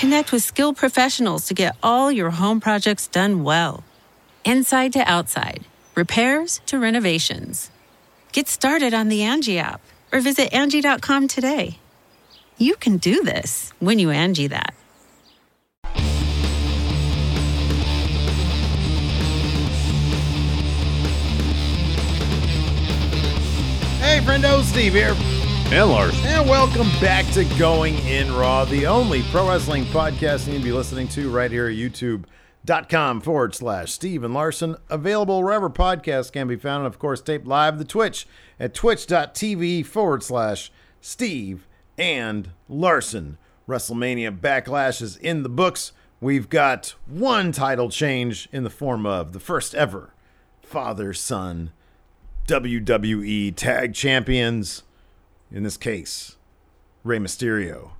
Connect with skilled professionals to get all your home projects done well. Inside to outside, repairs to renovations. Get started on the Angie app or visit Angie.com today. You can do this when you Angie that. Hey, friendo, Steve here. And Lars. And welcome back to Going In Raw, the only pro wrestling podcast you need to be listening to right here at youtube.com forward slash Steve Larson. Available wherever podcasts can be found. And of course, taped live the Twitch at twitch.tv forward slash Steve and Larson. WrestleMania Backlash is in the books. We've got one title change in the form of the first ever father son WWE Tag Champions. In this case, Rey Mysterio,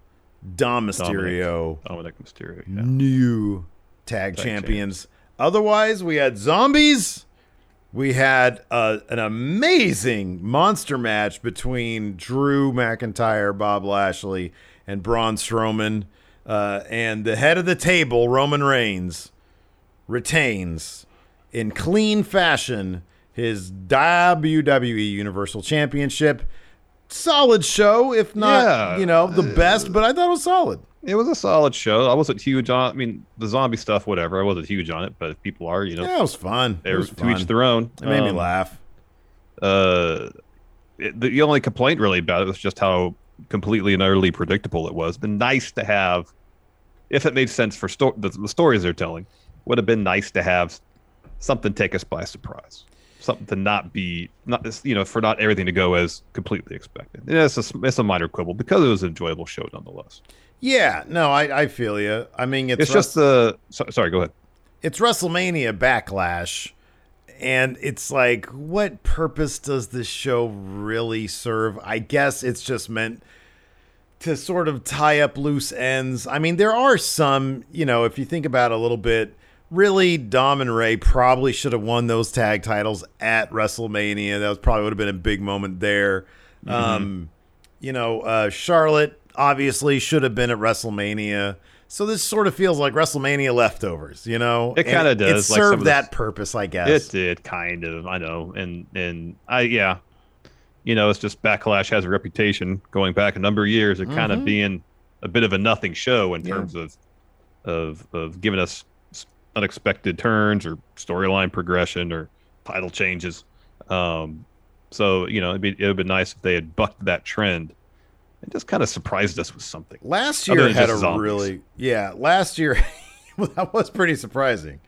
Dom Mysterio, Dominic, Dominic Mysterio, yeah. new tag, Tag champions. Otherwise, we had zombies. We had uh, an amazing monster match between Drew McIntyre, Bob Lashley, and Braun Strowman. Uh, and the head of the table, Roman Reigns, retains in clean fashion his WWE Universal Championship. Solid show, if not, Yeah. you know, the best, but I thought it was solid. It was a solid show. I wasn't huge on. I mean, the zombie stuff, whatever. I wasn't huge on it, but if people are, you know, Yeah, it was fun. It was to fun. each their own. It made me Um, laugh. Uh, it, the, the only complaint really about it was just how completely and utterly predictable it was. Been nice to have, if it made sense for sto- the, the stories they're telling, would have been nice to have something take us by surprise, something to not be not you know for not everything to go as completely expected. It's a, it's a minor quibble because it was an enjoyable show nonetheless. Yeah, no, I, I feel you. I mean, it's, It's, just the so, sorry. Go ahead. it's WrestleMania Backlash, and it's like, what purpose does this show really serve? I guess it's just meant to sort of tie up loose ends. I mean, there are some, you know, if you think about it a little bit, really, Dom and Rey probably should have won those tag titles at WrestleMania. That was probably would have been a big moment there. Um, you know, uh, Charlotte obviously should have been at WrestleMania. So this sort of feels like WrestleMania leftovers, you know. It kinda does, It served of the- that purpose, I guess. It did kind of, I know, and and I yeah, you know, it's just Backlash has a reputation going back a number of years of kind Mhm. of being a bit of a nothing show in Yeah. terms of of of giving us unexpected turns or storyline progression or title changes. Um, so you know, it'd be it would be nice if they had bucked that trend and just kind of surprised us with something. Last year had a zombies. really yeah. Last year that was pretty surprising.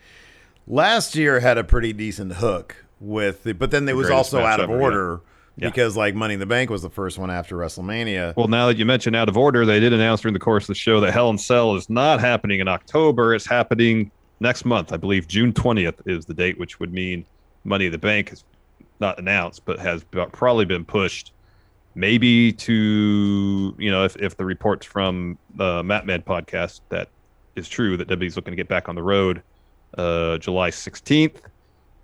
Last year had a pretty decent hook with, the, but then it was also out of ever, yeah. order Yeah. because like Money in the Bank was the first one after WrestleMania. Well, now that you mentioned out of order, they did announce during the course of the show that Hell in Cell is not happening in October. It's happening next month. I believe June 20th is the date, which would mean Money in the Bank is not announced, but has probably been pushed maybe to, you know, if, if the reports from the Mat Men podcast that is true, that WWE's looking to get back on the road uh, July 16th.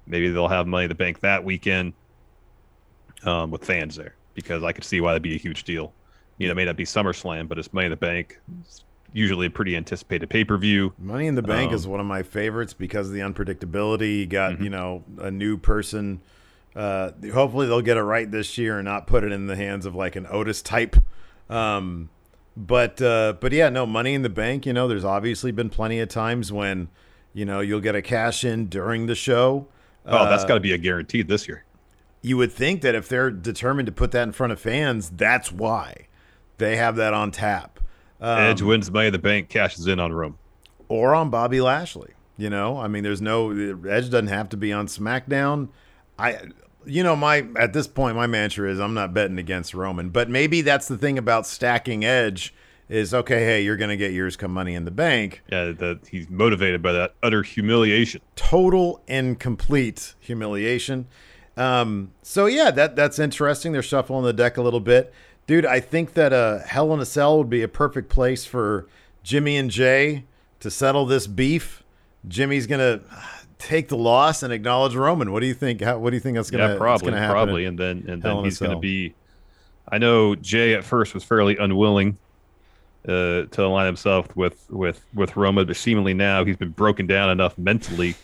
Maybe they'll have Money in the Bank that weekend um, with fans there because I could see why that'd be a huge deal. You know, it may not be SummerSlam, but it's Money in the Bank. It's usually a pretty anticipated pay per view. Money in the Bank Um, is one of my favorites because of the unpredictability. You got, you know, a new person. Uh, hopefully they'll get it right this year and not put it in the hands of like an Otis type. Um, but uh, but yeah, no, Money in the Bank. You know, there's obviously been plenty of times when you know you'll get a cash in during the show. Oh, that's got to be a guaranteed this year. you would think that if they're determined to put that in front of fans, that's why they have that on tap. Um, Edge wins Money in the Bank, cashes in on Rome. or on Bobby Lashley. You know, I mean, there's no Edge doesn't have to be on SmackDown. I, you know, my at this point, my mantra is I'm not betting against Roman, but maybe that's the thing about stacking Edge is okay. Hey, you're gonna get yours come Money in the Bank. Yeah, that he's motivated by that utter humiliation. Total and complete humiliation. Um, so yeah, that that's interesting. They're shuffling the deck a little bit, dude. I think that uh, Hell in a Cell would be a perfect place for Jimmy and Jay to settle this beef. Jimmy's gonna take the loss and acknowledge Roman. What do you think? How, what do you think that's gonna? yeah, probably, gonna probably, and then and Hell then he's going to be. I know Jay at first was fairly unwilling uh, to align himself with with with Roma, but seemingly now he's been broken down enough mentally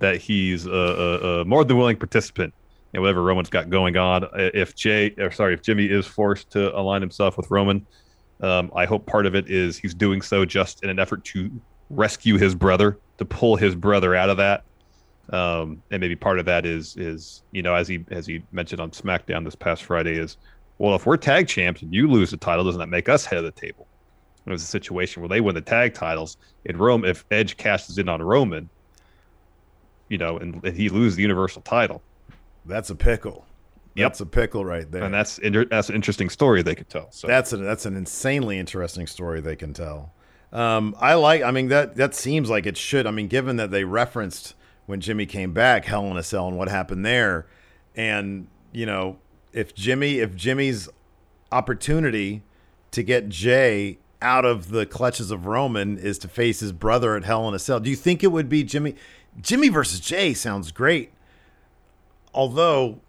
that he's a, a, a more than willing participant in whatever Roman's got going on. If Jay, or sorry, if Jimmy is forced to align himself with Roman, um, I hope part of it is he's doing so just in an effort to rescue his brother, to pull his brother out of that. Um, and maybe part of that is is you know as he as he mentioned on SmackDown this past Friday is well if we're tag champs and you lose the title doesn't that make us head of the table? It was a situation where they win the tag titles in Rome. If Edge cashes in on Roman, you know, and, and he loses the Universal title, That's a pickle. Yep. That's a pickle right there. and that's inter- that's an interesting story they could tell. So That's a, that's an insanely interesting story they can tell. Um, I like. I mean that that seems like it should. I mean, given that they referenced when Jimmy came back, Hell in a Cell, and what happened there, and you know, if Jimmy, if Jimmy's opportunity to get Jay out of the clutches of Roman is to face his brother at Hell in a Cell, do you think it would be Jimmy? Jimmy versus Jay sounds great. Although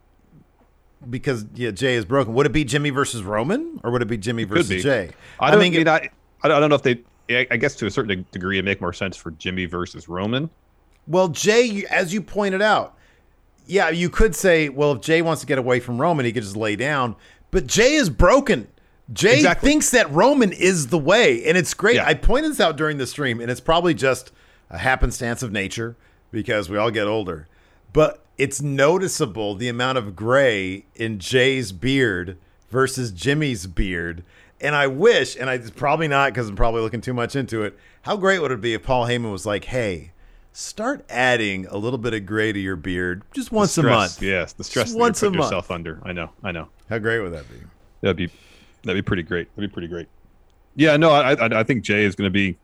because yeah, Jay is broken. Would it be Jimmy versus Roman, or would it be Jimmy versus be. Jay? I don't mean, mean, I, I don't know if they. I I guess to a certain degree, it make more sense for Jimmy versus Roman. well, Jay, as you pointed out, yeah, you could say, well, if Jay wants to get away from Roman, he could just lay down. But Jay is broken. Jay Exactly. thinks that Roman is the way, and it's great. Yeah. I pointed this out during the stream, and it's probably just a happenstance of nature because we all get older. But it's noticeable the amount of gray in Jay's beard versus Jimmy's beard. And I wish, and I it's probably not because I'm probably looking too much into it. How great would it be if Paul Heyman was like, "Hey, start adding a little bit of gray to your beard just once a month." Yes, the stress Just that once a you're putting month. yourself under. I know. I know. How great would that be? That'd be that'd be pretty great. That'd be pretty great. Yeah, no, I I, I think Jay is going to be,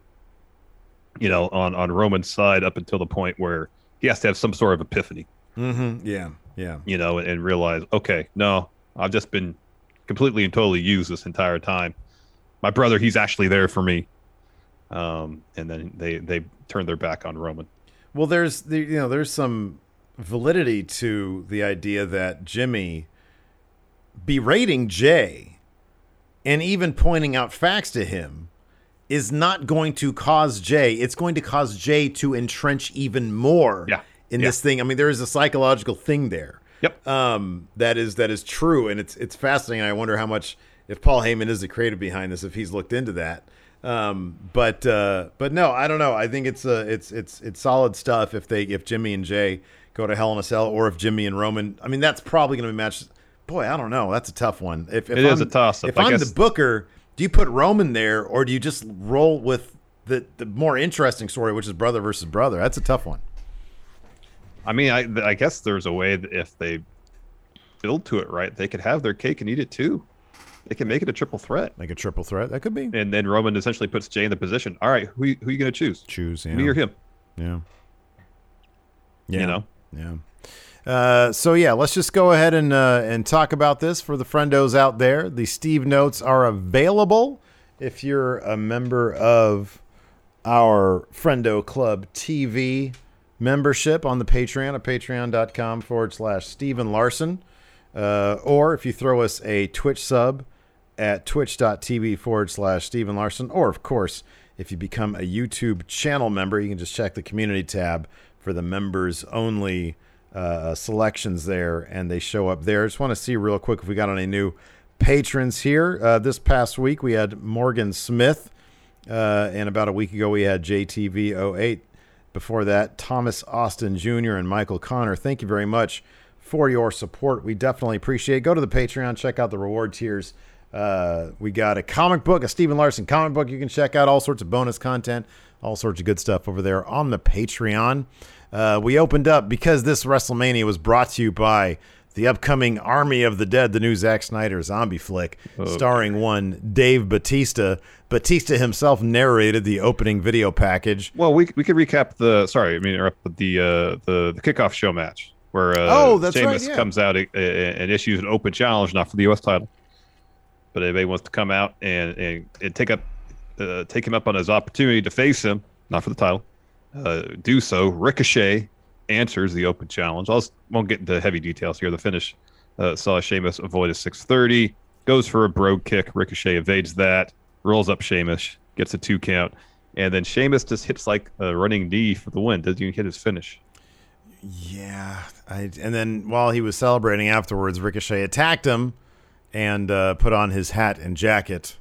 you know, on on Roman's side up until the point where he has to have some sort of epiphany, Mm-hmm. Yeah, yeah. you know, and, and realize, okay, no, I've just been completely and totally used this entire time. My brother, he's actually there for me. Um, and then they they turn their back on Roman. Well, there's the, you know there's some validity to the idea that Jimmy berating Jay and even pointing out facts to him is not going to cause Jay. It's going to cause Jay to entrench even more Yeah. In Yeah. this thing. I mean, there is a psychological thing there. Yep. Um, that is that is true, and it's it's fascinating. I wonder how much if Paul Heyman is the creative behind this, if he's looked into that. Um, but uh, but no, I don't know. I think it's uh, it's it's it's solid stuff. If they if Jimmy and Jay go to Hell in a Cell, or if Jimmy and Roman, I mean, that's probably going to be matched. Boy, I don't know. That's a tough one. If, if It is I'm- a toss-up. If I I'm guess- the Booker, do you put Roman there, or do you just roll with the the more interesting story, which is brother versus brother. That's a tough one. I mean, I I guess there's a way that if they build to it right, they could have their cake and eat it too. They can make it a triple threat, Like a triple threat. That could be. and then Roman essentially puts Jay in the position. All right, who who you gonna choose? Choose yeah. Me or him? Yeah. Yeah. You know. Yeah. Uh, so yeah, let's just go ahead and uh, and talk about this for the friendos out there. The Steve notes are available if you're a member of our Friendo Club TV membership on the Patreon at patreon.com forward slash Steve and Larson. Uh, or if you throw us a Twitch sub at twitch.tv forward slash Steve and Larson. Or, of course, if you become a YouTube channel member, you can just check the community tab for the members only uh, selections there, and they show up there. I just want to see real quick if we got any new patrons here. Uh, this past week, we had Morgan Smith, uh, and about a week ago, we had JTV08. Before that, Thomas Austin Jr. and Michael Connor. Thank you very much for your support. We definitely appreciate it. Go to the Patreon, check out the reward tiers. Uh, we got a comic book, a Steve and Larson comic book. You can check out all sorts of bonus content, all sorts of good stuff over there on the Patreon. Uh, we opened up because this WrestleMania was brought to you by the upcoming Army of the Dead, the new Zack Snyder zombie flick, starring one Dave Batista. Batista himself narrated the opening video package. Well, we we could recap the sorry, I mean the uh, the the kickoff show match where uh, Oh, that's right, Sheamus yeah. comes out uh, and issues an open challenge, not for the U.S. title, but anybody wants to come out and and, and take up uh, take him up on his opportunity to face him, not for the title, uh, do so. Ricochet answers the open challenge. I won't get into heavy details here. The finish uh, saw Sheamus avoid a 630, goes for a brogue kick. Ricochet evades that, rolls up Sheamus, gets a two count, and then Sheamus just hits like a running knee for the win. Doesn't even hit his finish. Yeah, I, and then while he was celebrating afterwards, Ricochet attacked him and uh, put on his hat and jacket.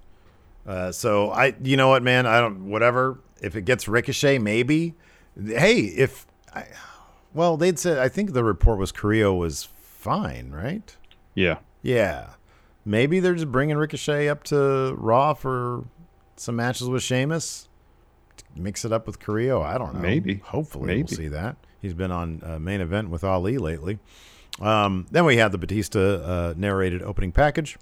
Uh, so I, you know what, man, I don't. Whatever. If it gets Ricochet, maybe. Hey, if I, well, they'd said. I think the report was Carrillo was fine, right? Yeah. Yeah, maybe they're just bringing Ricochet up to Raw for some matches with Sheamus. Mix it up with Carrillo. I don't know. Maybe. Hopefully, Maybe. we'll see that. He's been on uh, main event with Ali lately. Um, then we had the Batista uh, narrated opening package,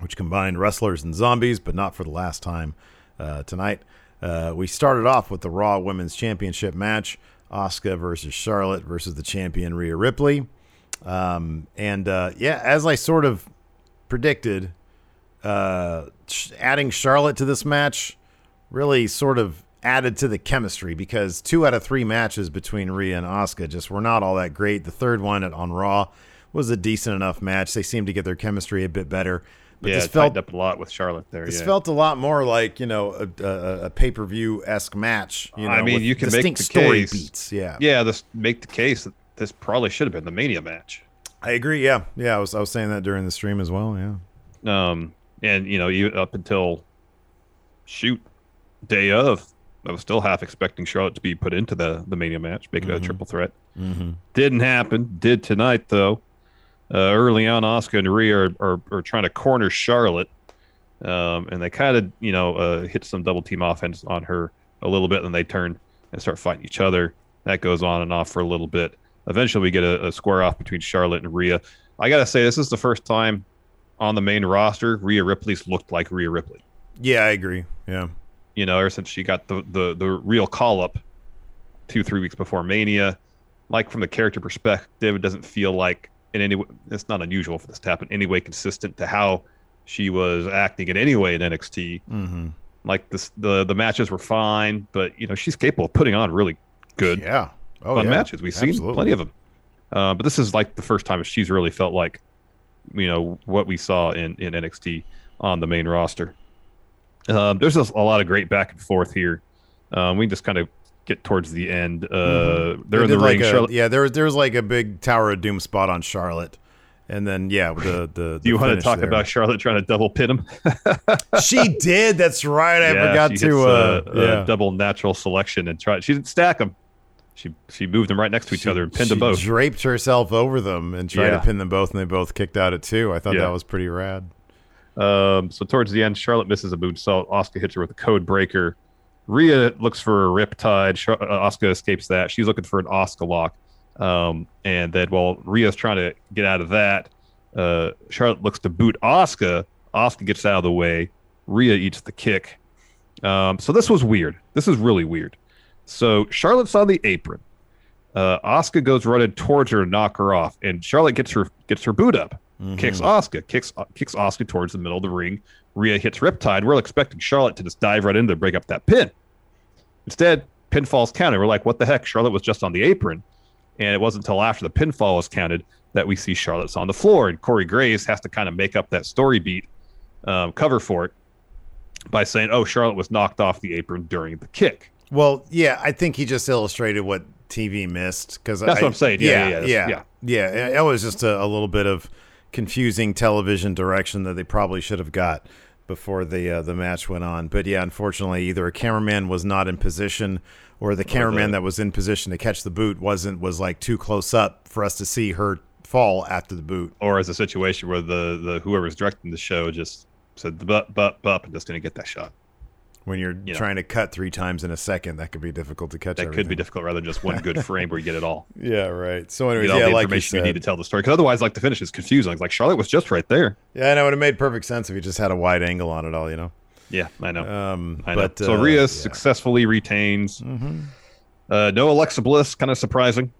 which combined wrestlers and zombies, but not for the last time uh, tonight. Uh, we started off with the Raw Women's Championship match: Asuka versus Charlotte versus the champion Rhea Ripley. Um, and uh, yeah, as I sort of predicted, uh, adding Charlotte to this match really sort of added to the chemistry because two out of three matches between Rhea and Asuka just were not all that great. The third one on Raw was a decent enough match. They seemed to get their chemistry a bit better. But yeah, this felt up a lot with Charlotte there. this yeah. felt a lot more like you know a, a, a pay per view esque match. You know, I mean, you can make the story case. beats. Yeah, yeah, this make the case that this probably should have been the Mania match. I agree. Yeah, yeah. I was I was saying that during the stream as well. Yeah. Um, and you know, even up until shoot day of, I was still half expecting Charlotte to be put into the the Mania match, make it a triple threat. Mm-hmm. Didn't happen. Did tonight though. Uh, early on, Asuka and Rhea are, are, are trying to corner Charlotte, um, and they kind of you know uh, hit some double team offense on her a little bit, and then they turn and start fighting each other. That goes on and off for a little bit. Eventually, we get a, a square off between Charlotte and Rhea. I gotta say, this is the first time on the main roster Rhea Ripley's looked like Rhea Ripley. Yeah, I agree. Yeah. You know, ever since she got the the, the real call up two three weeks before Mania, like from the character perspective, it doesn't feel like in any way. It's not unusual for this to happen. Any way consistent to how she was acting in any way in NXT. Mm-hmm. Like this, the the matches were fine, but you know she's capable of putting on really good Yeah. Oh, fun yeah. matches. We've seen Absolutely. plenty of them. Uh, but this is like the first time she's really felt like, you know, what we saw in, in NXT on the main roster. Um, there's just a lot of great back and forth here. Um, we just kind of get towards the end. Uh, They're Mm-hmm. They in the like ring. a- Charlotte, yeah, there was there was like a big Tower of Doom spot on Charlotte, and then yeah, with the the. do you the want to talk there. about Charlotte trying to double pin him? She did. That's right. I Yeah, forgot to. Uh, a, yeah. a double natural selection and try. She didn't stack them. She she moved them right next to each She- other and pinned them both. Draped herself over them and tried Yeah. to pin them both, and they both kicked out at two. I thought that was pretty rad. Um, so towards the end, Charlotte misses a moonsault. Asuka hits her with a code breaker. Rhea looks for a Riptide. Sh- uh, Asuka escapes that. She's looking for an Asuka lock. Um, and then while Rhea's trying to get out of that, uh, Charlotte looks to boot Asuka. Asuka gets out of the way. Rhea eats the kick. Um, so this was weird. This is really weird. So Charlotte's on the apron. Uh, Asuka goes running towards her to knock her off, and Charlotte gets her gets her boot up, kicks Asuka, kicks kicks Asuka towards the middle of the ring. Rhea hits Riptide. We're expecting Charlotte to just dive right in to break up that pin. Instead, pinfall's counted. We're like, what the heck? Charlotte was just on the apron, and it wasn't until after the pinfall was counted that we see Charlotte's on the floor, and Corey Graves has to kind of make up that story beat, um, cover for it by saying, "Oh, Charlotte was knocked off the apron during the kick." Well, yeah, I think he just illustrated what TV missed because That's what I'm saying. Yeah, yeah, yeah, yeah, yeah, yeah. It was just a, a little bit of confusing television direction that they probably should have got before the uh, the match went on. But yeah, unfortunately, either a cameraman was not in position, or the cameraman the- that was in position to catch the boot wasn't was like too close up for us to see her fall after the boot. Or as a situation where the the whoever's directing the show just said the butt butt butt and just didn't get that shot. When you're You know. trying to cut three times in a second, that could be difficult to catch. That could be difficult rather than just one good frame where you get it all. Yeah, right. So, You anyways, all yeah, the like you information you, said, need to tell the story. Because otherwise, like the finish is confusing. Like Charlotte was just right there. Yeah, I know. It would have made perfect sense if you just had a wide angle on it all, you know. Yeah, I know. Um, I know. but so uh, yeah. successfully retains. Uh, no Alexa Bliss, kind of surprising.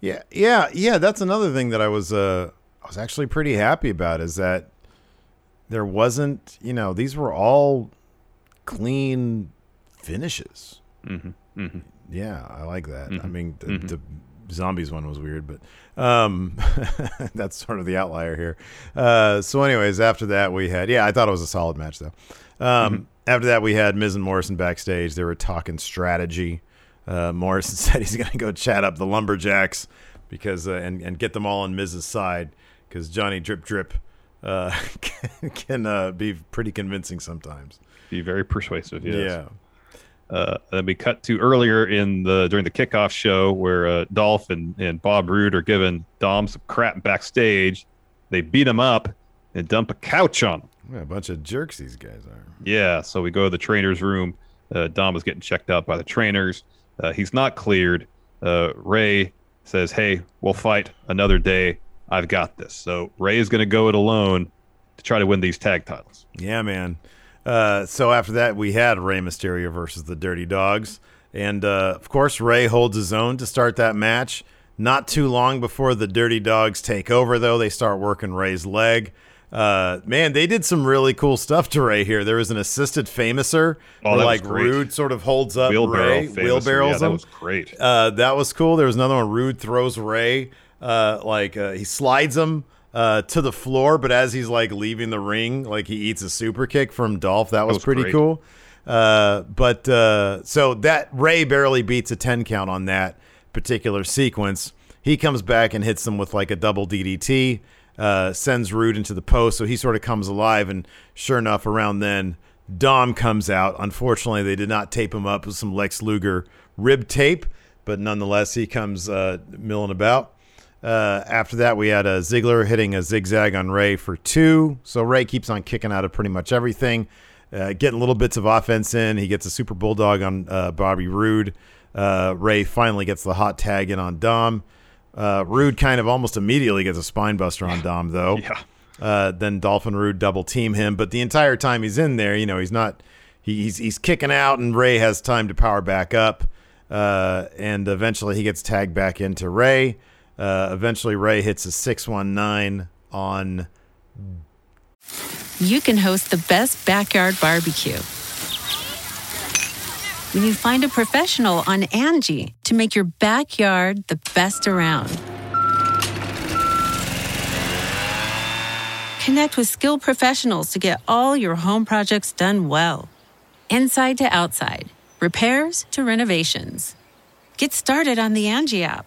Yeah, yeah, yeah. That's another thing that I was uh I was actually pretty happy about is that there wasn't, you know, these were all clean finishes. Mm-hmm. Mm-hmm. Yeah, I like that. I Mhm. mean, the, Mhm. the zombies one was weird, but um, that's sort of the outlier here. Uh, so, anyways, after that we had, yeah, I thought it was a solid match though. Um, After that we had Miz and Morrison backstage. They were talking strategy. Uh, Morrison said he's going to go chat up the lumberjacks because uh, and and get them all on Miz's side because Johnny Drip Drip uh, can, can uh, be pretty convincing sometimes. Be very persuasive. Yes. Yeah. Uh, then we cut to earlier in the during the kickoff show where uh, Dolph and, and Bob Roode are giving Dom some crap backstage. They beat him up and dump a couch on him. Yeah, a bunch of jerks these guys are. Yeah, so we go to the trainer's room. Uh, Dom is getting checked out by the trainers. Uh, he's not cleared. Uh, Rey says, "Hey, we'll fight another day. I've got this." So Rey is going to go it alone to try to win these tag titles. Yeah, man. Uh, so after that, we had Rey Mysterio versus the Dirty Dawgs, and uh, of course, Rey holds his own to start that match. Not too long before the Dirty Dawgs take over, though, they start working Rey's leg. Uh, man, they did some really cool stuff to Rey here. There was an assisted famouser, Oh, where like. Roode sort of holds up Wheelbarrow, Rey, famous. wheelbarrows yeah, that him. was great. Uh, that was cool. There was another one. Roode throws Rey, uh, like uh, he slides him uh, to the floor, but as he's like leaving the ring, like he eats a super kick from Dolph. That was, was pretty great. cool. Uh, but uh, so that Rey barely beats a ten count on that particular sequence. He comes back and hits him with like a double DDT. Uh, sends Roode into the post, so he sort of comes alive. And sure enough, around then, Dom comes out. Unfortunately, they did not tape him up with some Lex Luger rib tape, but nonetheless, he comes uh, milling about. Uh, after that, we had a Ziggler hitting a zigzag on Rey for two. So Rey keeps on kicking out of pretty much everything, uh, getting little bits of offense in. He gets a super bulldog on uh, Bobby Roode. Uh, Rey finally gets the hot tag in on Dom. Uh, Roode kind of almost immediately gets a spine buster on Dom, though. Yeah. Uh, then Dolph and Roode double team him, but the entire time he's in there, you know, he's not. He, he's he's kicking out, and Rey has time to power back up, uh, and eventually he gets tagged back into Rey. Uh, eventually, Rey hits a six one nine on. you can host the best backyard barbecue. When you find a professional on Angie to make your backyard the best around. Connect with skilled professionals to get all your home projects done well. Inside to outside, repairs to renovations. Get started on the Angie app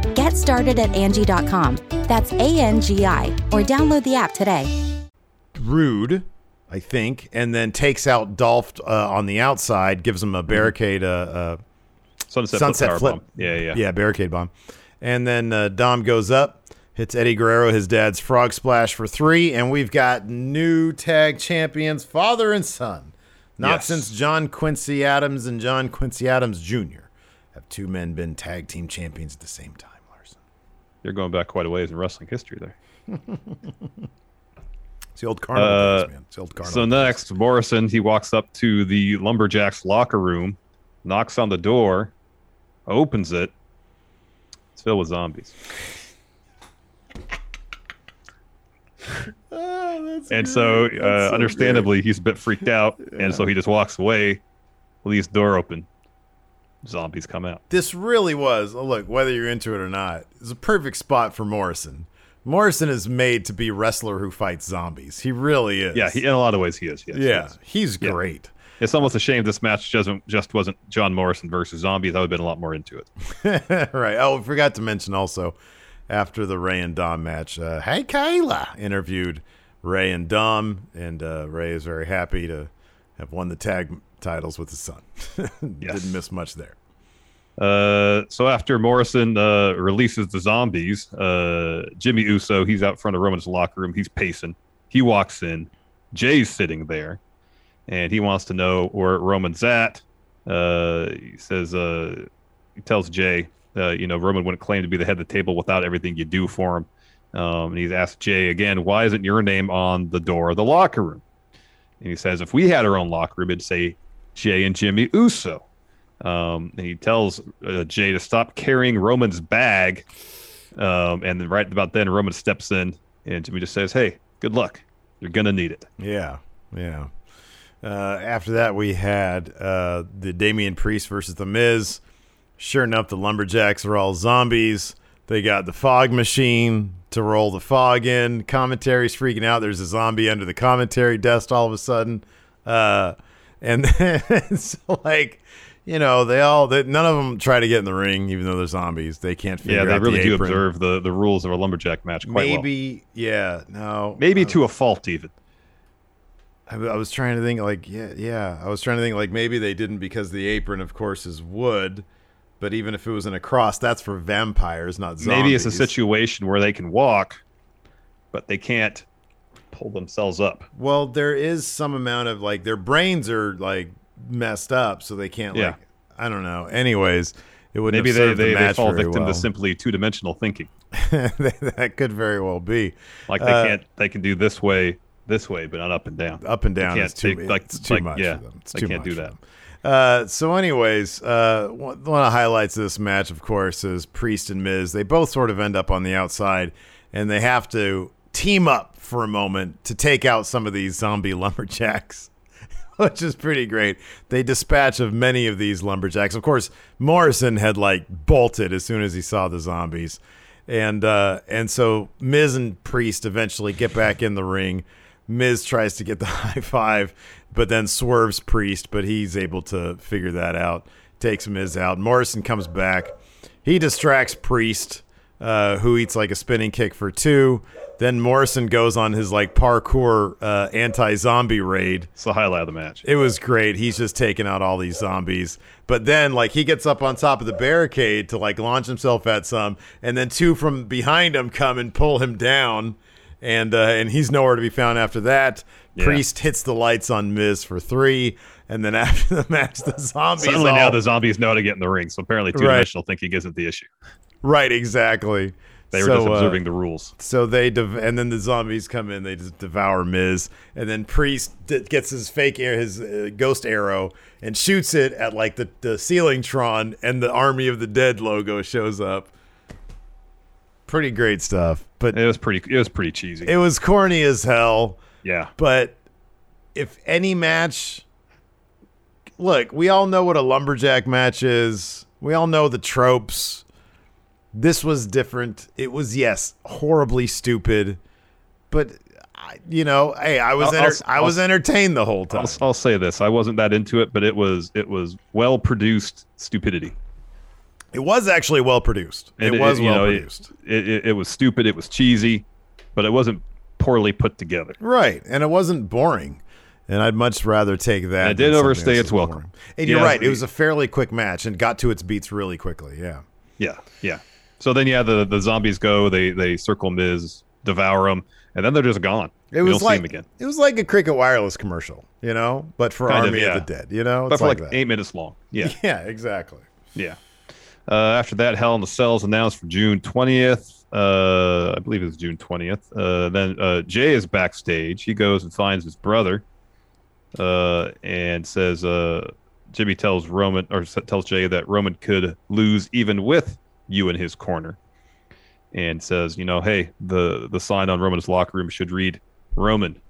Get started at Angie.com. That's A N G I, or download the app today. Roode, I think, and then takes out Dolph uh, on the outside, gives him a barricade, uh, uh, Sunset, sunset power flip. Yeah, yeah. Yeah, barricade bomb. And then uh, Dom goes up, hits Eddie Guerrero, his dad's frog splash for three, and we've got new tag champions, father and son. Not Yes. since John Quincy Adams and John Quincy Adams Jr. have two men been tag team champions at the same time, Larson. You're going back quite a ways in wrestling history there. It's the old carnival Uh, days, man. It's the old carnival. So days. next, Morrison he walks up to the lumberjacks locker room, knocks on the door, opens it. It's filled with zombies. oh, and so, uh, understandably, he's a bit freaked out, and so he just walks away, leaves the door open. Zombies come out. this really was oh, look whether you're into it or not it's a perfect spot for morrison morrison is made to be a wrestler who fights zombies he really is Yeah, he, in a lot of ways, he is. Yes, yeah yes. he's Yeah. great It's almost a shame this match doesn't just wasn't John Morrison versus zombies. I would have been a lot more into it. right oh I forgot to mention also after the rey and dom match uh, hey kayla interviewed rey and dom and uh, rey is very happy to have won the tag titles with his son Yes. didn't miss much there Uh, so after Morrison uh, releases the zombies, uh, Jimmy Uso he's out front of Roman's locker room. He's pacing. He walks in. Jay's sitting there, and he wants to know where Roman's at. Uh, he says uh, he tells Jay, uh, you know, Roman wouldn't claim to be the head of the table without everything you do for him. Um, and he's asked Jay again, why isn't your name on the door of the locker room? And he says, if we had our own locker room, it'd say Jay and Jimmy Uso. Um, and he tells uh, Jay to stop carrying Roman's bag. Um, and then right about then, Roman steps in, and Jimmy just says, "Hey, good luck. You're gonna need it." Yeah, yeah. Uh, after that, we had uh, the Damian Priest versus the Miz. Sure enough, the lumberjacks are all zombies. They got the fog machine to roll the fog in. Commentary's freaking out. There's a zombie under the commentary desk all of a sudden, uh, and then it's like. You know, they all they, none of them try to get in the ring, even though they're zombies. They can't figure Yeah, they out really the do apron. observe the, the rules of a lumberjack match quite well. Maybe, yeah, no, Maybe to a fault, even. I, I was trying to think like yeah yeah I was trying to think like maybe they didn't because the apron of course is wood, but even if it was in a cross, that's for vampires, not zombies. Maybe it's a situation where they can walk, but they can't pull themselves up. Well, there is some amount of like their brains are like messed up, so they can't Yeah. like I don't know. Anyways, it wouldn't Maybe they, they, the they fall victim well. to simply two dimensional thinking. that could very well be Like they Uh, can't they can do this way, this way, but not up and down. up and down. Can't too, take- like- it's too like, much yeah, for them. It's they too can't much do that. Uh, so, anyways, uh, one one of the highlights of this match, of course, is Priest and Miz. They both sort of end up on the outside, and they have to team up for a moment to take out some of these zombie lumberjacks. Which is pretty great. They dispatch of many of these lumberjacks. Of course, Morrison had like bolted as soon as he saw the zombies, and uh, and so Miz and Priest eventually get back in the ring. Miz tries to get the high five, but then swerves Priest, but he's able to figure that out. Takes Miz out. Morrison comes back. He distracts Priest, uh, who eats like a spinning kick for two. Then Morrison goes on his like parkour uh, anti-zombie raid. It's the highlight of the match. It was great. He's just taking out all these zombies. But then, like, he gets up on top of the barricade to like launch himself at some, and then two from behind him come and pull him down. and uh, and he's nowhere to be found after that. Yeah. Priest hits the lights on Miz for three, and then after the match, the zombies Suddenly all, now the zombies know how to get in the ring. So apparently two dimensional thinking isn't the issue. Right exactly. They were So, just uh, observing the rules. So they dev- and then the zombies come in. They just devour Miz, and then Priest d- gets his fake air, his uh, ghost arrow, and shoots it at like the the ceiling Tron, and the Army of the Dead logo shows up. Pretty great stuff, but It was pretty. It was pretty cheesy. it was corny as hell. yeah. But if any match, look, we all know what a lumberjack match is. We all know the tropes. This was different. It was yes, horribly stupid, but I- you know, hey, I was I'll- I'll- I was entertained the whole time. I'll, I'll say this: I wasn't that into it, but it was it was well produced stupidity. It was actually well produced. It, And was you well know, produced. It, it, it was stupid. It was cheesy, but it wasn't poorly put together. right? And it wasn't boring. And I'd much rather take that. It did overstay its welcome. boring. And you're right. It was a fairly quick match and got to its beats really quickly. Yeah. Yeah, yeah. So then, yeah, the the zombies go. They they circle Miz, devour him, and then they're just gone. It we was like see him again. it was like a Cricket Wireless commercial, you know, but for Kind of, Army yeah. of the Dead, you know, But it's for like, like, that. eight minutes long. Yeah, Yeah, exactly. yeah. Uh, after that, Hell in the Cells announced for June twentieth. Uh, I believe it's June twentieth. Uh, then uh, Jay is backstage. He goes and finds his brother, uh, and says, uh, Jimmy tells Roman or tells Jay that Roman could lose even with you in his corner, and says, you know, hey, the the sign on Roman's locker room should read Roman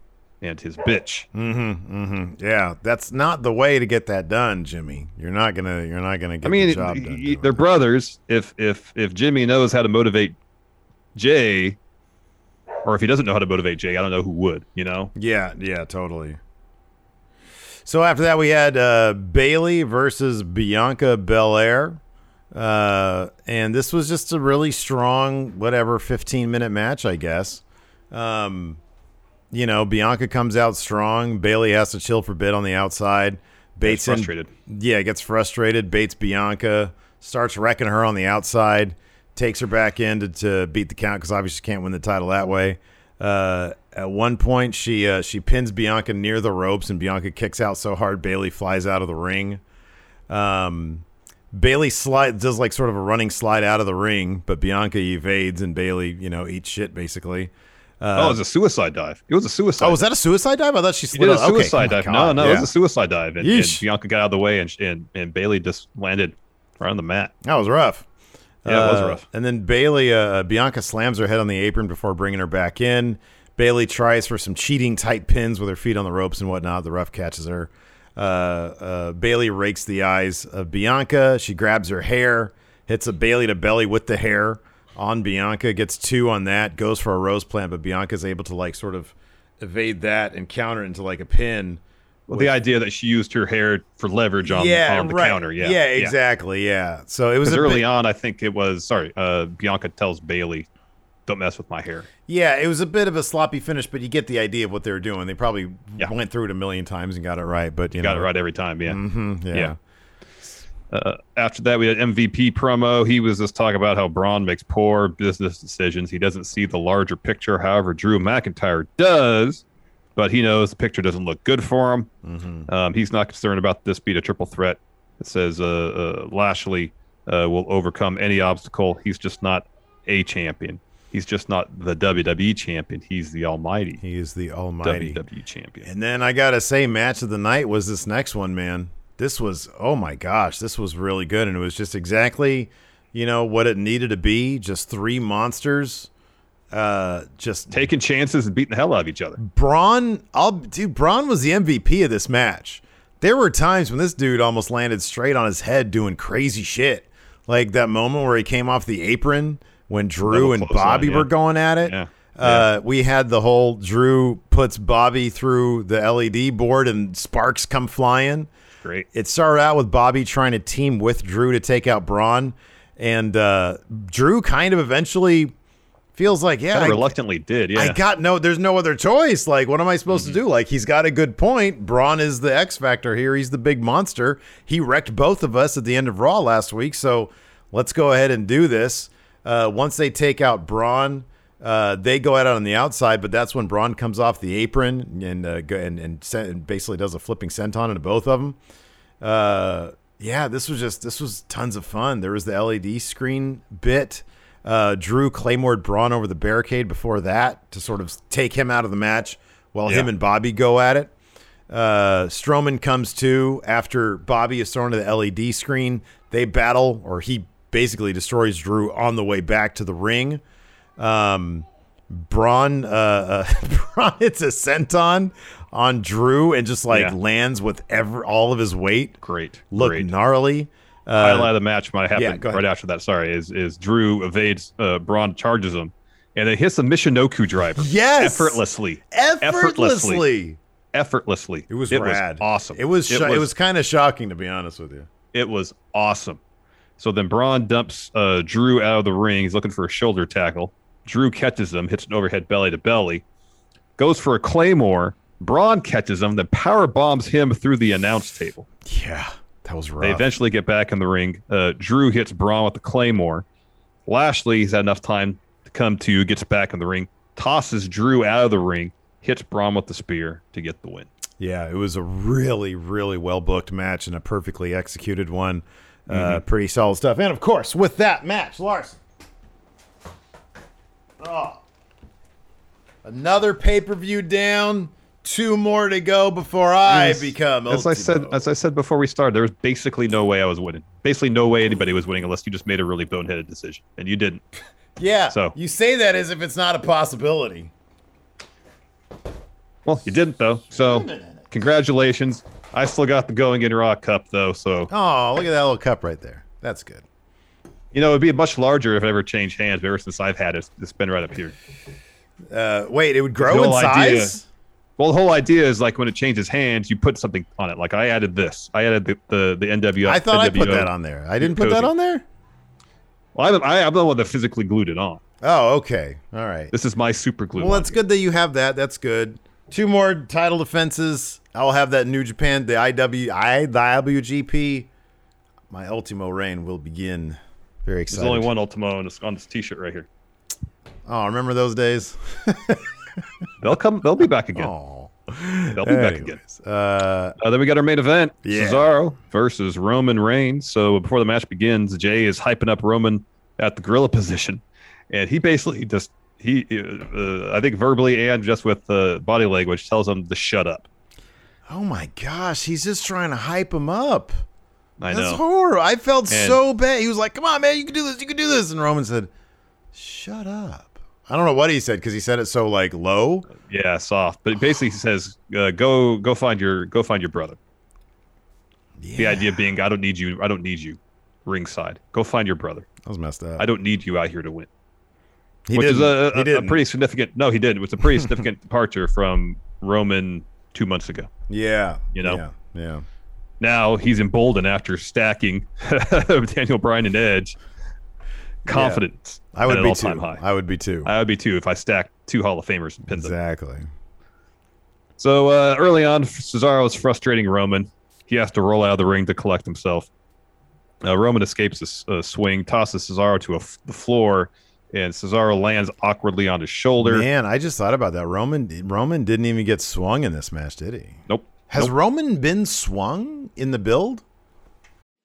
and his bitch. Mm-hmm. Mm-hmm. Yeah, that's not the way to get that done, Jimmy. You're not gonna. You're not gonna get I mean, the job done. y- doing they're that. brothers. If if if Jimmy knows how to motivate Jay, or if he doesn't know how to motivate Jay, I don't know who would. You know? Yeah, yeah, totally. So after that, we had uh, Bayley versus Bianca Belair. Uh, and this was just a really strong, whatever, 15 minute match, I guess. Um, you know, Bianca comes out strong. Bayley has to chill for a bit on the outside. Bates in- frustrated. yeah, gets frustrated. Bates Bianca starts wrecking her on the outside, takes her back in to, to beat the count because obviously she can't win the title that way. Uh, at one point, she uh, she pins Bianca near the ropes, and Bianca kicks out so hard Bayley flies out of the ring. Um, Bayley slide does like sort of a running slide out of the ring, but Bianca evades, and Bayley, you know, eats shit basically. oh, it was a suicide dive. It was a suicide. Oh, was that a suicide dive? I thought she He slid did a out. Okay. suicide Oh dive. God, No, no, it was a suicide dive, and, and Bianca got out of the way, and and, and Bayley just landed right on the mat. That was rough. Yeah, it was Uh, rough. And then Bayley, uh, Bianca slams her head on the apron before bringing her back in. Bayley tries for some cheating tight pins with her feet on the ropes and whatnot. The ref catches her. Uh, uh, Bayley rakes the eyes of Bianca. She grabs her hair, hits a Bayley to belly with the hair on Bianca. Gets two on that. Goes for a rose plant, but Bianca's able to like sort of evade that and counter it into like a pin. Well, the idea that she used her hair for leverage on, on the right. counter. Yeah, yeah, exactly. Yeah. So it was early on, I think it was sorry. Uh, Bianca tells Bayley, "Don't mess with my hair." Yeah, it was a bit of a sloppy finish, but you get the idea of what they were doing. They probably Yeah. went through it a million times and got it right. But you Got know, it right every time. Yeah. Mhm, yeah. Yeah. Uh, after that, we had MVP promo. He was just talking about how Braun makes poor business decisions. He doesn't see the larger picture. However, Drew McIntyre does, but he knows the picture doesn't look good for him. Mm-hmm. Um, he's not concerned about this being a triple threat. It says uh, uh, Lashley uh, will overcome any obstacle. He's just not a champion. He's just not the WWE champion. He's the Almighty He is the almighty. WWE champion. And then I gotta say, match of the night was this next one, man. This was oh my gosh, this was really good, and it was just exactly, you know, what it needed to be. Just three monsters, uh, just Taking chances and beating the hell out of each other. Braun, I'll dude, Braun was the MVP of this match. There were times when this dude almost landed straight on his head doing crazy shit. Like that moment where he came off the apron when Drew and Bobby yeah. were going at it. Yeah. Uh, we had the whole Drew puts Bobby through the LED board and sparks come flying. Great. It started out with Bobby trying to team with Drew to take out Braun, and uh, Drew kind of eventually feels like, yeah, I- reluctantly did. Yeah. I got no. There's no other choice. Like, what am I supposed to do? Like, he's got a good point. Braun is the X factor here. He's the big monster. He wrecked both of us at the end of Raw last week. So let's go ahead and do this. Uh, once they take out Braun, Uh, they go at it on the outside, but that's when Braun comes off the apron and uh, and, and, sen- and basically does a flipping senton into both of them. Uh, yeah, this was just this was tons of fun. There was the LED screen bit. Uh, Drew Claymore Braun over the barricade before that to sort of take him out of the match while him and Bobby go at it. Uh, Strowman comes to after Bobby is thrown to the LED screen. They battle, or he basically destroys Drew on the way back to the ring. Um, Braun, uh, uh, Braun hits a senton on Drew and just like Yeah. lands with ever all of his weight. Great. Look great. gnarly. highlight Uh, of the match might happen yeah, right after that. Sorry, is is Drew evades uh, Braun charges him, and then hits a Michinoku driver. Yes! effortlessly, effortlessly. effortlessly. It was it rad. Was awesome. It was. It It was, was, kind of shocking to be honest with you. it was awesome. So then Braun dumps uh, Drew out of the ring. He's looking for a shoulder tackle. Drew catches him, hits an overhead belly to belly, goes for a claymore. Braun catches him, then power bombs him through the announce table. Yeah, that was rough. They eventually get back in the ring. Uh, Drew hits Braun with the claymore. Lashley's had enough time to come to, gets back in the ring, tosses Drew out of the ring, hits Braun with the spear to get the win. Yeah, it was a really, really well booked match and a perfectly executed one. Uh, Mm-hmm. pretty solid stuff. And of course, with that match, Larson. Oh. Another pay per view down. Two more to go before I Yes. become. As I said, as I said before we started, there was basically no way I was winning. Basically, no way anybody was winning unless you just made a really boneheaded decision, and you didn't. yeah. so- you say that as if it's not a possibility. Well, you didn't though. So, congratulations. I still got the Going in Raw Cup though, so Oh, look at that little cup right there. That's good. you know it'd be much larger if it ever changed hands. But ever since I've had it, it's been right up here. Uh, wait, it would grow in whole idea- size. Well, the whole idea is like when it changes hands, you put something on it. Like I added this. I added the the, the NWO. I thought I put that on there. I didn't put that on there. Well, I'm, I, I'm the one that physically glued it on. Oh, okay. All right. This is my super glue. Well, that's good that you have that. That's good. Two more title defenses. I'll have that New Japan, the IW, I, the IWGP. My Ultimo reign will begin. Very exciting. There's only one Ultimo on this, on this T-shirt right here. Oh, remember those days? They'll come. They'll be back again. Oh. They'll be back again. Uh, Uh, then we got our main event: Yeah. Cesaro versus Roman Reigns. So before the match begins, Jay is hyping up Roman at the gorilla position, and he basically just he, uh, I think verbally and just with uh, body language, tells him to shut up. oh my gosh, he's just trying to hype him up. I That's know. horrible. I felt And- so bad. He was like, "Come on, man, you can do this. You can do this." And Roman said, "Shut up." I don't know what he said because he said it so like low. Yeah, soft. But basically, he says, uh, "Go, go find your, go find your brother." The idea being, I don't need you. I don't need you. Ringside, go find your brother. I was messed up. I don't need you out here to win. He which is didn't. a, He a, a didn't. pretty significant. No, he did. It was a pretty significant departure from Roman two months ago. Yeah. You know? Yeah. Yeah. Now he's emboldened after stacking Daniel Bryan and Edge. Confidence. I would be too. high. I would be too. I would be too if I stacked two Hall of Famers and pinned them. Exactly. So uh, early on, Cesaro is frustrating Roman. He has to roll out of the ring to collect himself. Uh, Roman escapes a swing, tosses Cesaro to a f- the floor, and Cesaro lands awkwardly on his shoulder. Man, I just thought about that. Roman Roman didn't even get swung in this match, did he? Nope. Has Nope. Roman been swung in the build?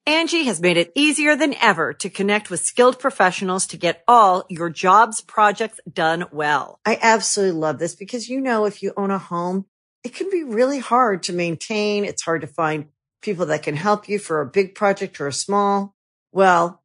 Angi has made it easier than ever to connect with skilled professionals to get all your jobs projects done well. I absolutely love this because, you know, if you own a home, it can be really hard to maintain. It's hard to find people that can help you for a big project or a small. Well,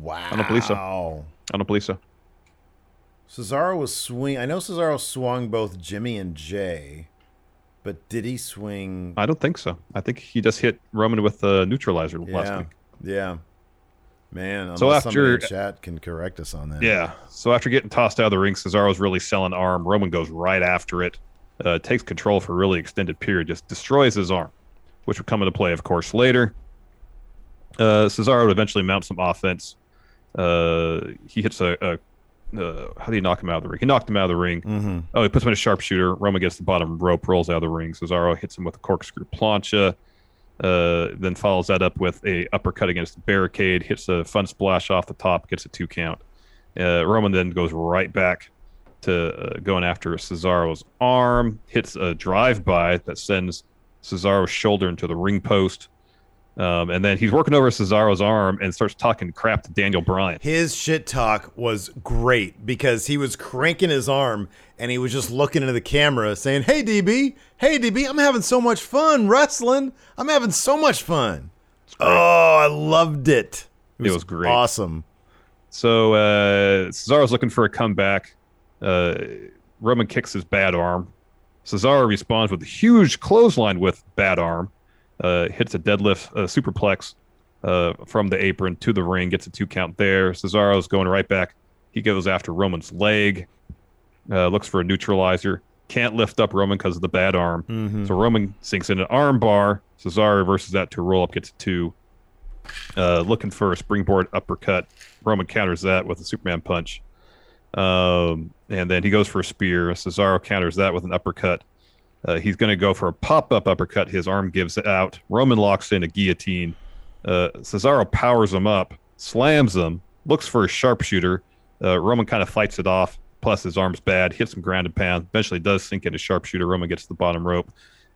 Wow. I don't believe so. I don't believe so. Cesaro was swing. I know Cesaro swung both Jimmy and Jay, but did he swing? I don't think so. I think he just hit Roman with the neutralizer last yeah, week. yeah. Man, So after- in chat can correct us on that. Yeah. So after getting tossed out of the ring, Cesaro's really selling arm. Roman goes right after it, uh, takes control for a really extended period, just destroys his arm, which would come into play, of course, later. Uh, Cesaro would eventually mount some offense. Uh, he hits a, a uh, how do you knock him out of the ring? He knocked him out of the ring. Mm-hmm. Oh, he puts him in a sharpshooter. Roman gets the bottom rope, rolls out of the ring. Cesaro hits him with a corkscrew plancha. Uh, then follows that up with a uppercut against the barricade. Hits a fun splash off the top, gets a two count. Uh, Roman then goes right back to uh, going after Cesaro's arm. Hits a drive by that sends Cesaro's shoulder into the ring post. Um, and then he's working over Cesaro's arm and starts talking crap to Daniel Bryan. His shit talk was great because he was cranking his arm and he was just looking into the camera saying, Hey, DB, hey, DB, I'm having so much fun wrestling. I'm having so much fun. Oh, I loved it. It was great. Awesome. So uh, Cesaro's looking for a comeback. Uh, Roman kicks his bad arm. Cesaro responds with a huge clothesline with bad arm. Uh, hits a deadlift uh, superplex uh, from the apron to the ring. Gets a two count there. Cesaro's going right back. He goes after Roman's leg. Uh, looks for a neutralizer. Can't lift up Roman because of the bad arm. Mhm. So Roman sinks in an arm bar. Cesaro reverses that to roll up. Gets a two. Uh, looking for a springboard uppercut. Roman counters that with a Superman punch. Um, and then he goes for a spear. Cesaro counters that with an uppercut. Uh, he's going to go for a pop up uppercut. His arm gives out. Roman locks in a guillotine. Uh, Cesaro powers him up, slams him, looks for a sharpshooter. Uh, Roman kind of fights it off. Plus, his arm's bad. Hits him ground and pound. Eventually, does sink in a sharpshooter. Roman gets to the bottom rope.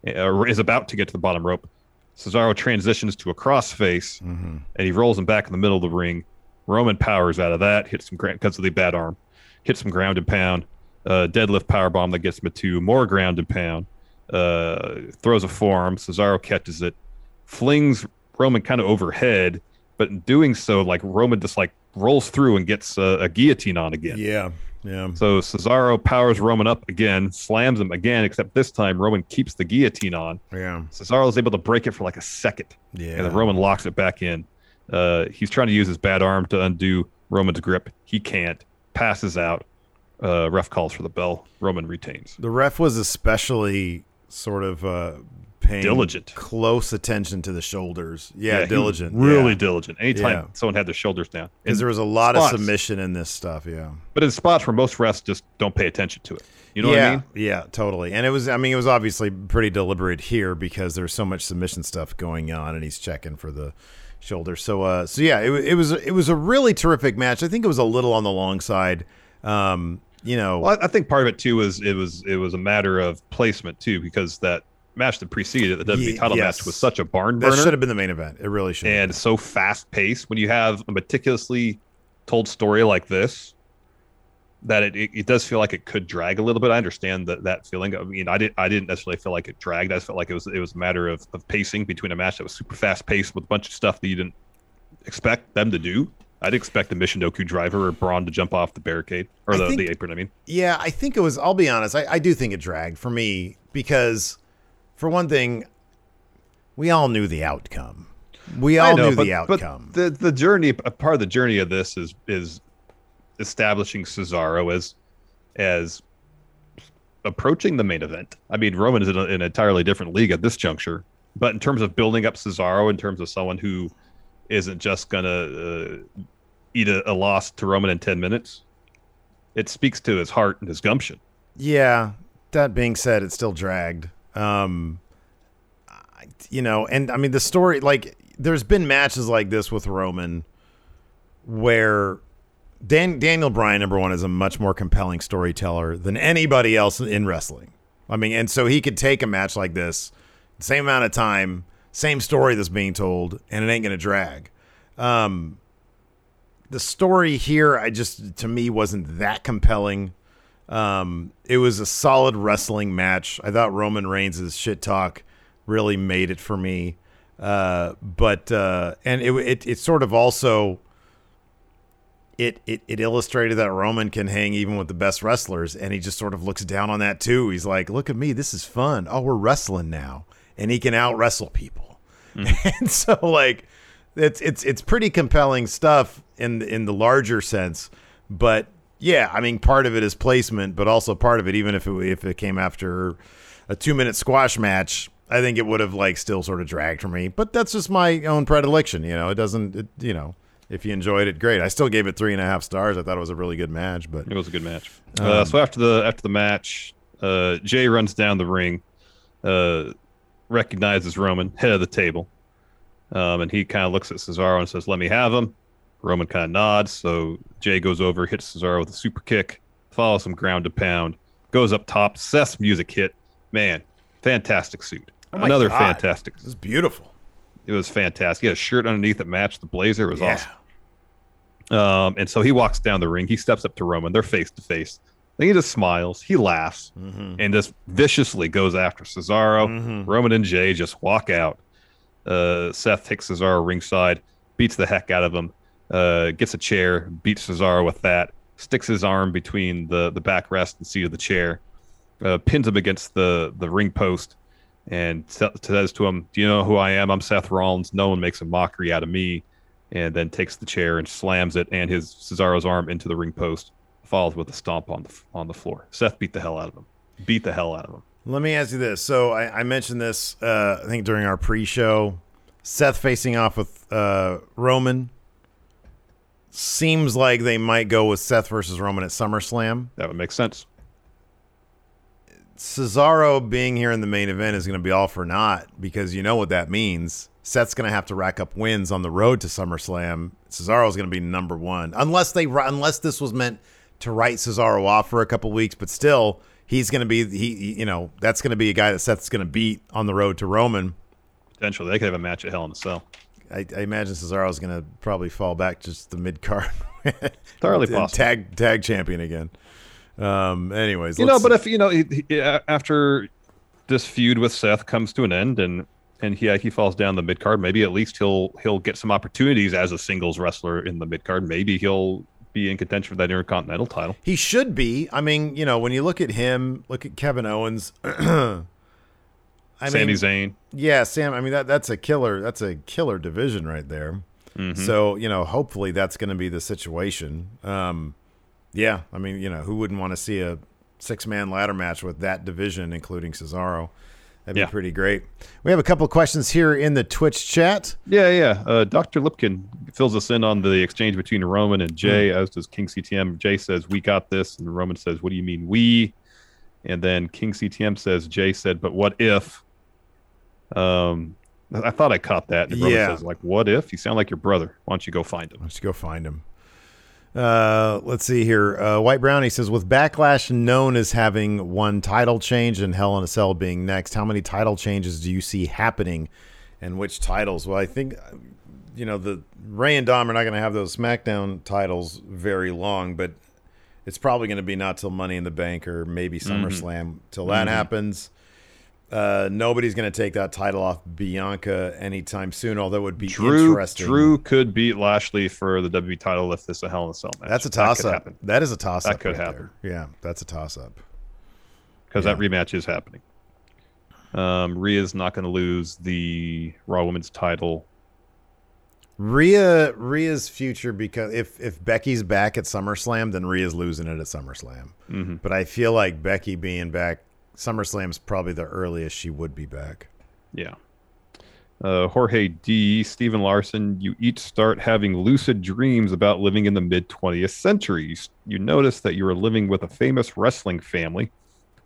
Uh, is about to get to the bottom rope. Cesaro transitions to a crossface, and he rolls him back in the middle of the ring. Roman powers out of that, hits him because of the bad arm, hits him ground and pound. Uh, deadlift power bomb that gets him a two, more ground and pound. Uh, throws a forearm. Cesaro catches it, flings Roman kind of overhead, but in doing so, like Roman just like rolls through and gets uh, a guillotine on again. Yeah. Yeah. So Cesaro powers Roman up again, slams him again, except this time Roman keeps the guillotine on. Yeah. Cesaro is able to break it for like a second. Yeah. And then Roman locks it back in. Uh, he's trying to use his bad arm to undo Roman's grip. He can't. Passes out. Uh, ref calls for the bell. Roman retains. The ref was especially sort of uh, paying Diligent. close attention to the shoulders. Yeah, was diligent. Really yeah. diligent. Anytime Yeah. someone had their shoulders down. Because there was a lot spots, of submission in this stuff. Yeah. But in spots where most refs just don't pay attention to it. You know yeah, what I mean? Yeah, totally. And it was, I mean, it was obviously pretty deliberate here because there's so much submission stuff going on, and he's checking for the shoulder. So, uh, so yeah, it, it was, it was a really terrific match. I think it was a little on the long side. Um, you know, Well, I I think part of it too was it was it was a matter of placement too because that match that preceded it, the WWE title yes. match was such a barn that should have been the main event. It really should. and so fast paced. When you have a meticulously told story like this, that it, it, it does feel like it could drag a little bit. I understand that that feeling. I mean, I didn't I didn't necessarily feel like it dragged. I just felt like it was it was a matter of, of pacing between a match that was super fast paced with a bunch of stuff that you didn't expect them to do. I'd expect a Michinoku driver or Braun to jump off the barricade or the, think- the apron. I mean, Yeah, I think it was. I'll be honest. I, I do think it dragged for me because, for one thing, we all knew the outcome. We all know, knew but, the outcome. the the journey, a part of the journey of this is is establishing Cesaro as as approaching the main event. I mean, Roman is in a, an entirely different league at this juncture, but in terms of building up Cesaro, in terms of someone who isn't just gonna uh, eat a, a loss to Roman in ten minutes, it speaks to his heart and his gumption. Yeah. That being said, it still dragged. Um, you know, and I mean the story. Like, there's been matches like this with Roman, where Dan Daniel Bryan, number one, is a much more compelling storyteller than anybody else in wrestling. I mean, and so he could take a match like this, same amount of time, same story that's being told, and it ain't gonna drag. Um, the story here, I just to me wasn't that compelling. Um, it was a solid wrestling match. I thought Roman Reigns' shit talk really made it for me. Uh, but uh, and it, it it sort of also it, it it illustrated that Roman can hang even with the best wrestlers, and he just sort of looks down on that too. He's like, "Look at me, this is fun. Oh, we're wrestling now, and he can out wrestle people." And so, like, it's it's it's pretty compelling stuff in in the larger sense. But yeah, I mean, part of it is placement, but also part of it, even if it if it came after a two minute squash match, I think it would have like still sort of dragged for me. But that's just my own predilection. You know, it doesn't. It, you know, if you enjoyed it, great. I still gave it three and a half stars. I thought it was a really good match. But It was a good match. Um, uh, so after the after the match, uh, Jay runs down the ring, uh, recognizes Roman, head of the table, um, and he kind of looks at Cesaro and says, "Let me have him." Roman kind of nods, so Jay goes over, hits Cesaro with a super kick, follows some ground to pound, goes up top. Seth's music hit, man, fantastic suit, Oh another God. fantastic. this is beautiful. It was fantastic. He had a shirt underneath that matched the blazer. It was Yeah. awesome. Um, and so he walks down the ring. He steps up to Roman. They're face to face. Then he just smiles. He laughs Mm-hmm. and just viciously goes after Cesaro. Roman and Jay just walk out. Uh, Seth takes Cesaro ringside, beats the heck out of him, uh, gets a chair, beats Cesaro with that, sticks his arm between the, the backrest and seat of the chair, uh, pins him against the, the ring post, and sa- says to him, Do you know who I am? I'm Seth Rollins. No one makes a mockery out of me. And then takes the chair and slams it and his Cesaro's arm into the ring post, follows with a stomp on the on the floor. Seth beat the hell out of him. Beat the hell out of him. Let me ask you this. So I, I mentioned this, uh, I think during our pre-show. Seth facing off with uh, Roman. Seems like they might go with Seth versus Roman at SummerSlam. That would make sense. Cesaro being here in the main event is going to be all for naught because you know what that means. Seth's going to have to rack up wins on the road to SummerSlam. Cesaro's going to be number one, unless they unless this was meant to write Cesaro off for a couple weeks. But still, he's going to be he you know that's going to be a guy that Seth's going to beat on the road to Roman. Potentially, they could have a match at Hell in a Cell. I, I imagine Cesaro's going to probably fall back just the mid card. Entirely possible. Tag tag champion again. Um. Anyways, You know, but if you know, he, he- after this feud with Seth comes to an end, and and he he falls down the mid card, maybe at least he'll he'll get some opportunities as a singles wrestler in the mid card. Maybe he'll be in contention for that Intercontinental title. He should be. I mean, you know, when you look at him, look at Kevin Owens. I Sami mean, Zayn. yeah, Sam. I mean, that that's a killer. That's a killer division right there. Mm-hmm. So you know, hopefully that's going to be the situation. Um, yeah, I mean, you know, who wouldn't want to see a six man ladder match with that division, including Cesaro? That'd be Yeah. pretty great. We have a couple of questions here in the Twitch chat. Yeah, yeah. Uh, Dr. Lipkin fills us in on the exchange between Roman and Jay, as does King CTM. Jay says, We got this. And Roman says, What do you mean, we? And then King CTM says, Jay said, But what if? Um, I thought I caught that. And Roman Yeah. says, Like, what if? You sound like your brother. Why don't you go find him? Let's go find him. Uh, let's see here. Uh, White Brownie says, with Backlash known as having one title change and Hell in a Cell being next, how many title changes do you see happening, and which titles? Well, I think, you know, the Rey and Dom are not going to have those SmackDown titles very long, but it's probably going to be not till Money in the Bank or maybe SummerSlam till that happens. Uh, nobody's going to take that title off Bianca anytime soon, although it would be Drew, interesting. Drew could beat Lashley for the WWE title if this is a Hell in a Cell match. That's a toss could up. That is a toss up. That could right happen. there. Yeah, that's a toss up. because Yeah. that rematch is happening. Um, Rhea's not going to lose the Raw Women's title. Rhea Rhea's future because if if Becky's back at SummerSlam, then Rhea's losing it at SummerSlam. Mm-hmm. But I feel like Becky being back, SummerSlam's probably the earliest she would be back. Yeah. Uh, Jorge D. Stephen Larson, you each start having lucid dreams about living in the mid 20th century. You, you notice that you are living with a famous wrestling family.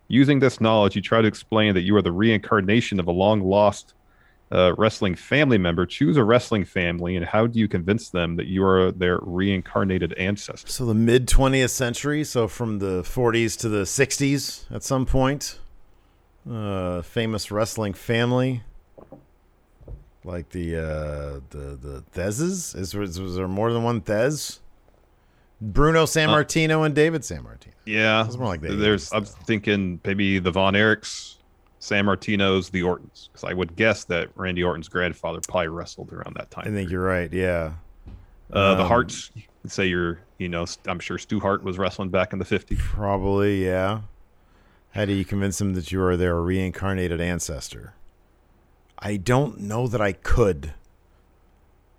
Using this knowledge, you try to explain that you are the reincarnation of a long lost uh, wrestling family member. Choose a wrestling family, and how do you convince them that you are their reincarnated ancestor? So the mid 20th century, so from the 40s to the 60s at some point. Uh, famous wrestling family. Like the uh, the the Theszes? Is, was, was there more than one Thesz? Bruno Sammartino and David Sammartino. Yeah, It's more like the there's. 80s I'm thinking maybe the Von Erichs, Sammartinos, the Ortons, because I would guess that Randy Orton's grandfather probably wrestled around that time. I think you're right. Yeah. Uh, the Um, you could say you're, you know, I'm sure Stu Hart was wrestling back in the 50s. Probably, yeah. How do you convince them that you are their reincarnated ancestor? I don't know that I could.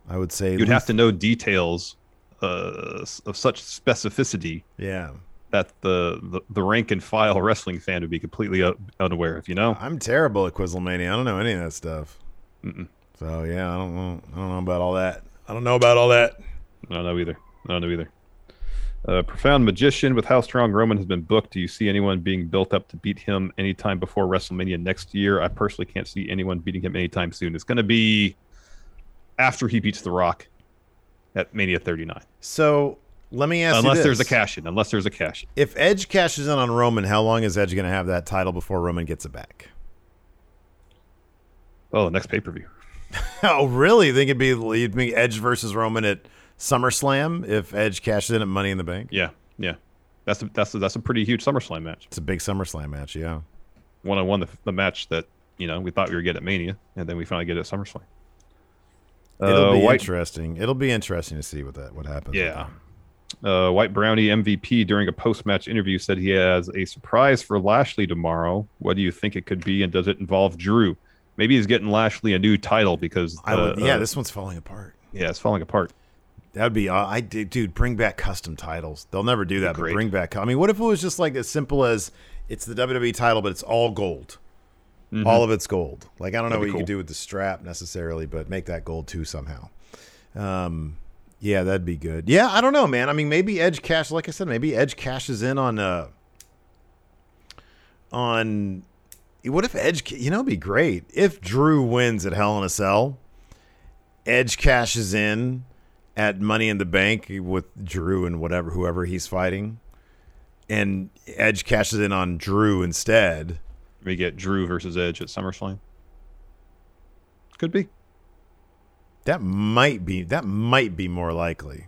I would say You'd have to know details uh, of such specificity Yeah. That the, the, the rank and file wrestling fan would be completely u- unaware of, you know? I'm terrible at Quizzlemania. I don't know any of that stuff. Mm-mm. So yeah, I don't know. I don't know about all that. I don't know about all that. I don't know either. I don't know either. A profound magician with how strong Roman has been booked. Do you see anyone being built up to beat him anytime before WrestleMania next year? I personally can't see anyone beating him anytime soon. It's going to be after he beats The Rock at Mania 39. So let me ask you Unless there's a cash in. Unless there's a cash in. If Edge cashes in on Roman, how long is Edge going to have that title before Roman gets it back? Oh, next pay per view. oh, really? You think it'd be you'd be Edge versus Roman at SummerSlam if Edge cashes in at Money in the Bank? Yeah, yeah. That's a, that's a, that's a pretty huge SummerSlam match. It's a big SummerSlam match. Yeah. One on one, the, the match that you know we thought we were getting at Mania, and then we finally get it at SummerSlam. It'll Uh, be White- interesting. It'll be interesting to see what that what happens. Yeah. Uh, White Brownie MVP during a post match interview said he has a surprise for Lashley tomorrow. What do you think it could be, and does it involve Drew? Maybe he's getting Lashley a new title because I would. uh, yeah, uh, this one's falling apart. yeah, it's falling apart. That would be. Uh, I did, dude. Bring back custom titles. They'll never do that. But bring back. I mean, what if it was just like as simple as it's the WWE title, but it's all gold. All of it's gold. Like I don't know Mm-hmm. That'd what be you could do with the strap necessarily, but make that gold too somehow. Um, yeah, that'd be good. Yeah, I don't know, man. I mean, maybe Edge cash. Like I said, maybe Edge cashes in on uh on. What if Edge? You know, it'd be great if Drew wins at Hell in a Cell. Edge cashes in at Money in the Bank with Drew and whatever whoever he's fighting, and Edge cashes in on Drew instead. We get Drew versus Edge at SummerSlam. Could be. That might be that might be more likely.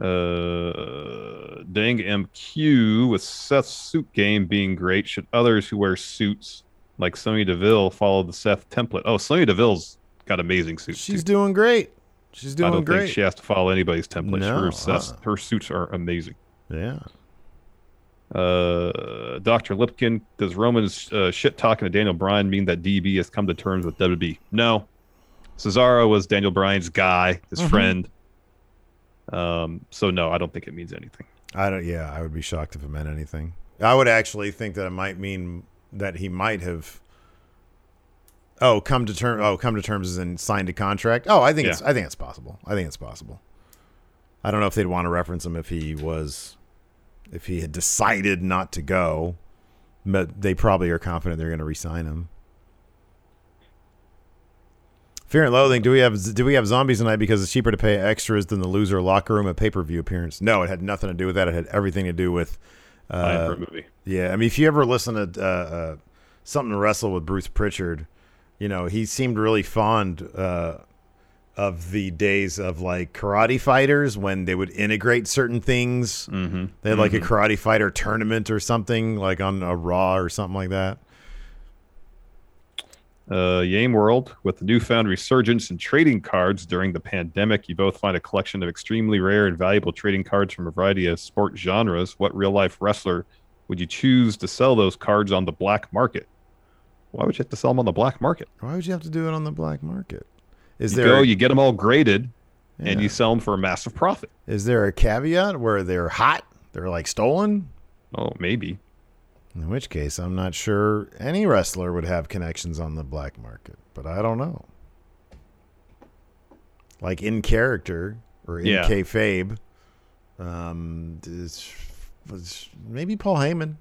Uh, Dang MQ with Seth's suit game being great. Should others who wear suits like Sonya Deville follow the Seth template? Oh, Sonya Deville's got amazing suits. She's too. doing great. She's I doing don't great. think she has to follow anybody's template. No, her, uh-uh. her suits are amazing. yeah. Uh, Dr. Lipkin, does Roman's uh, shit talking to Daniel Bryan mean that DB has come to terms with WB? No. Cesaro was Daniel Bryan's guy, his Mhm. friend. Um, so no, I don't think it means anything. I don't. Yeah, I would be shocked if it meant anything. I would actually think that it might mean that he might have. Oh, come to term. Oh, come to terms and signed a contract. Oh, I think it's. I think it's possible. I think it's possible. I don't know if they'd want to reference him if he was, if he had decided not to go, but they probably are confident they're going to re-sign him. Fear and Loathing. Do we have do we have zombies tonight because it's cheaper to pay extras than the loser locker room at pay per view appearance? No, it had nothing to do with that. It had everything to do with. Uh, a movie. yeah, I mean, if you ever listen to uh, uh, something to wrestle with Bruce Pritchard, you know he seemed really fond uh, of the days of like karate fighters when they would integrate certain things. Mm-hmm. They had like a karate fighter tournament or something like on a Raw or something like that. Uh, Yame World, with the newfound resurgence in trading cards during the pandemic, you both find a collection of extremely rare and valuable trading cards from a variety of sport genres. What real life wrestler would you choose to sell those cards on the black market? Why would you have to sell them on the black market? Why would you have to do it on the black market? Is You there go, a- you get them all graded, and you sell them for a massive profit. is there a caveat where they're hot? They're like stolen? Oh, maybe. In which case, I'm not sure any wrestler would have connections on the black market, but I don't know. Like in character or in Yeah. kayfabe, um, maybe Paul Heyman.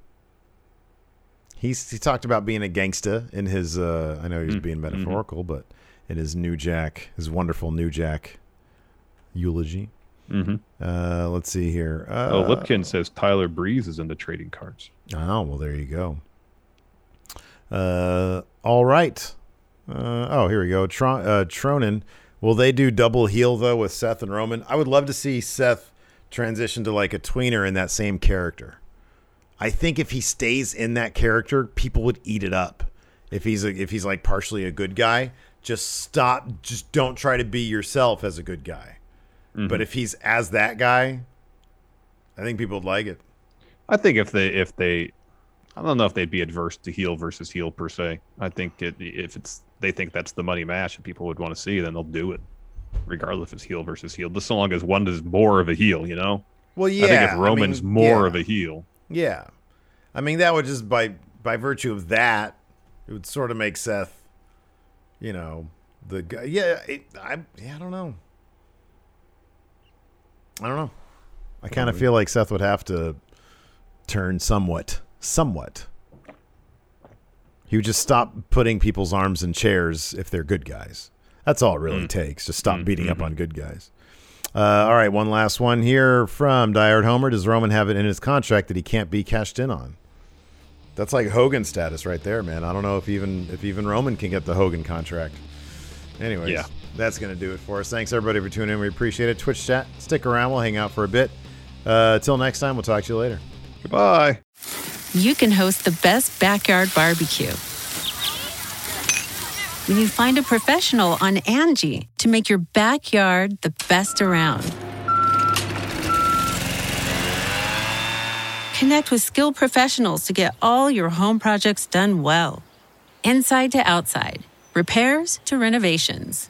He's he talked about being a gangsta in his. Uh, I know he was Mm, being metaphorical, but in his New Jack, his wonderful New Jack eulogy. Mm-hmm. Uh, let's see here. Uh, oh, Lipkin says Tyler Breeze is in the trading cards. Oh, well, there you go. Uh, all right. Uh, oh, here we go. Tron, uh, Tronin, Will they do double heel though with Seth and Roman? I would love to see Seth transition to like a tweener in that same character. I think if he stays in that character, people would eat it up. If he's a, if he's like partially a good guy, just stop. Just don't try to be yourself as a good guy. Mm-hmm. But if he's as that guy, I think people would like it. I think if they if they, I don't know if they'd be adverse to heel versus heel per se. I think it, if it's they think that's the money match and people would want to see, then they'll do it, regardless if it's heel versus heel. Just so long as one is more of a heel, you know. Well, yeah. I think if Roman's I mean, more yeah. of a heel, Yeah. I mean, that would just by by virtue of that, it would sort of make Seth, you know, the guy. Yeah, it, I yeah, I don't know. I don't know. I kind of feel like Seth would have to turn somewhat, somewhat. He would just stop putting people's arms in chairs if they're good guys. That's all it really hmm. takes. Just stop hmm, beating up hmm, on good guys. Uh, all right, one last one here from Diehard Homer. Does Roman have it in his contract that he can't be cashed in on? That's like Hogan status right there, man. I don't know if even if even Roman can get the Hogan contract. Anyways, Yeah. That's gonna do it for us. Thanks everybody for tuning in. We appreciate it. Twitch chat, stick around. We'll hang out for a bit. Uh, till next time, we'll talk to you later. goodbye. you can host the best backyard barbecue. When you find a professional on Angi to make your backyard the best around. Connect with skilled professionals to get all your home projects done well. Inside to outside, repairs to renovations.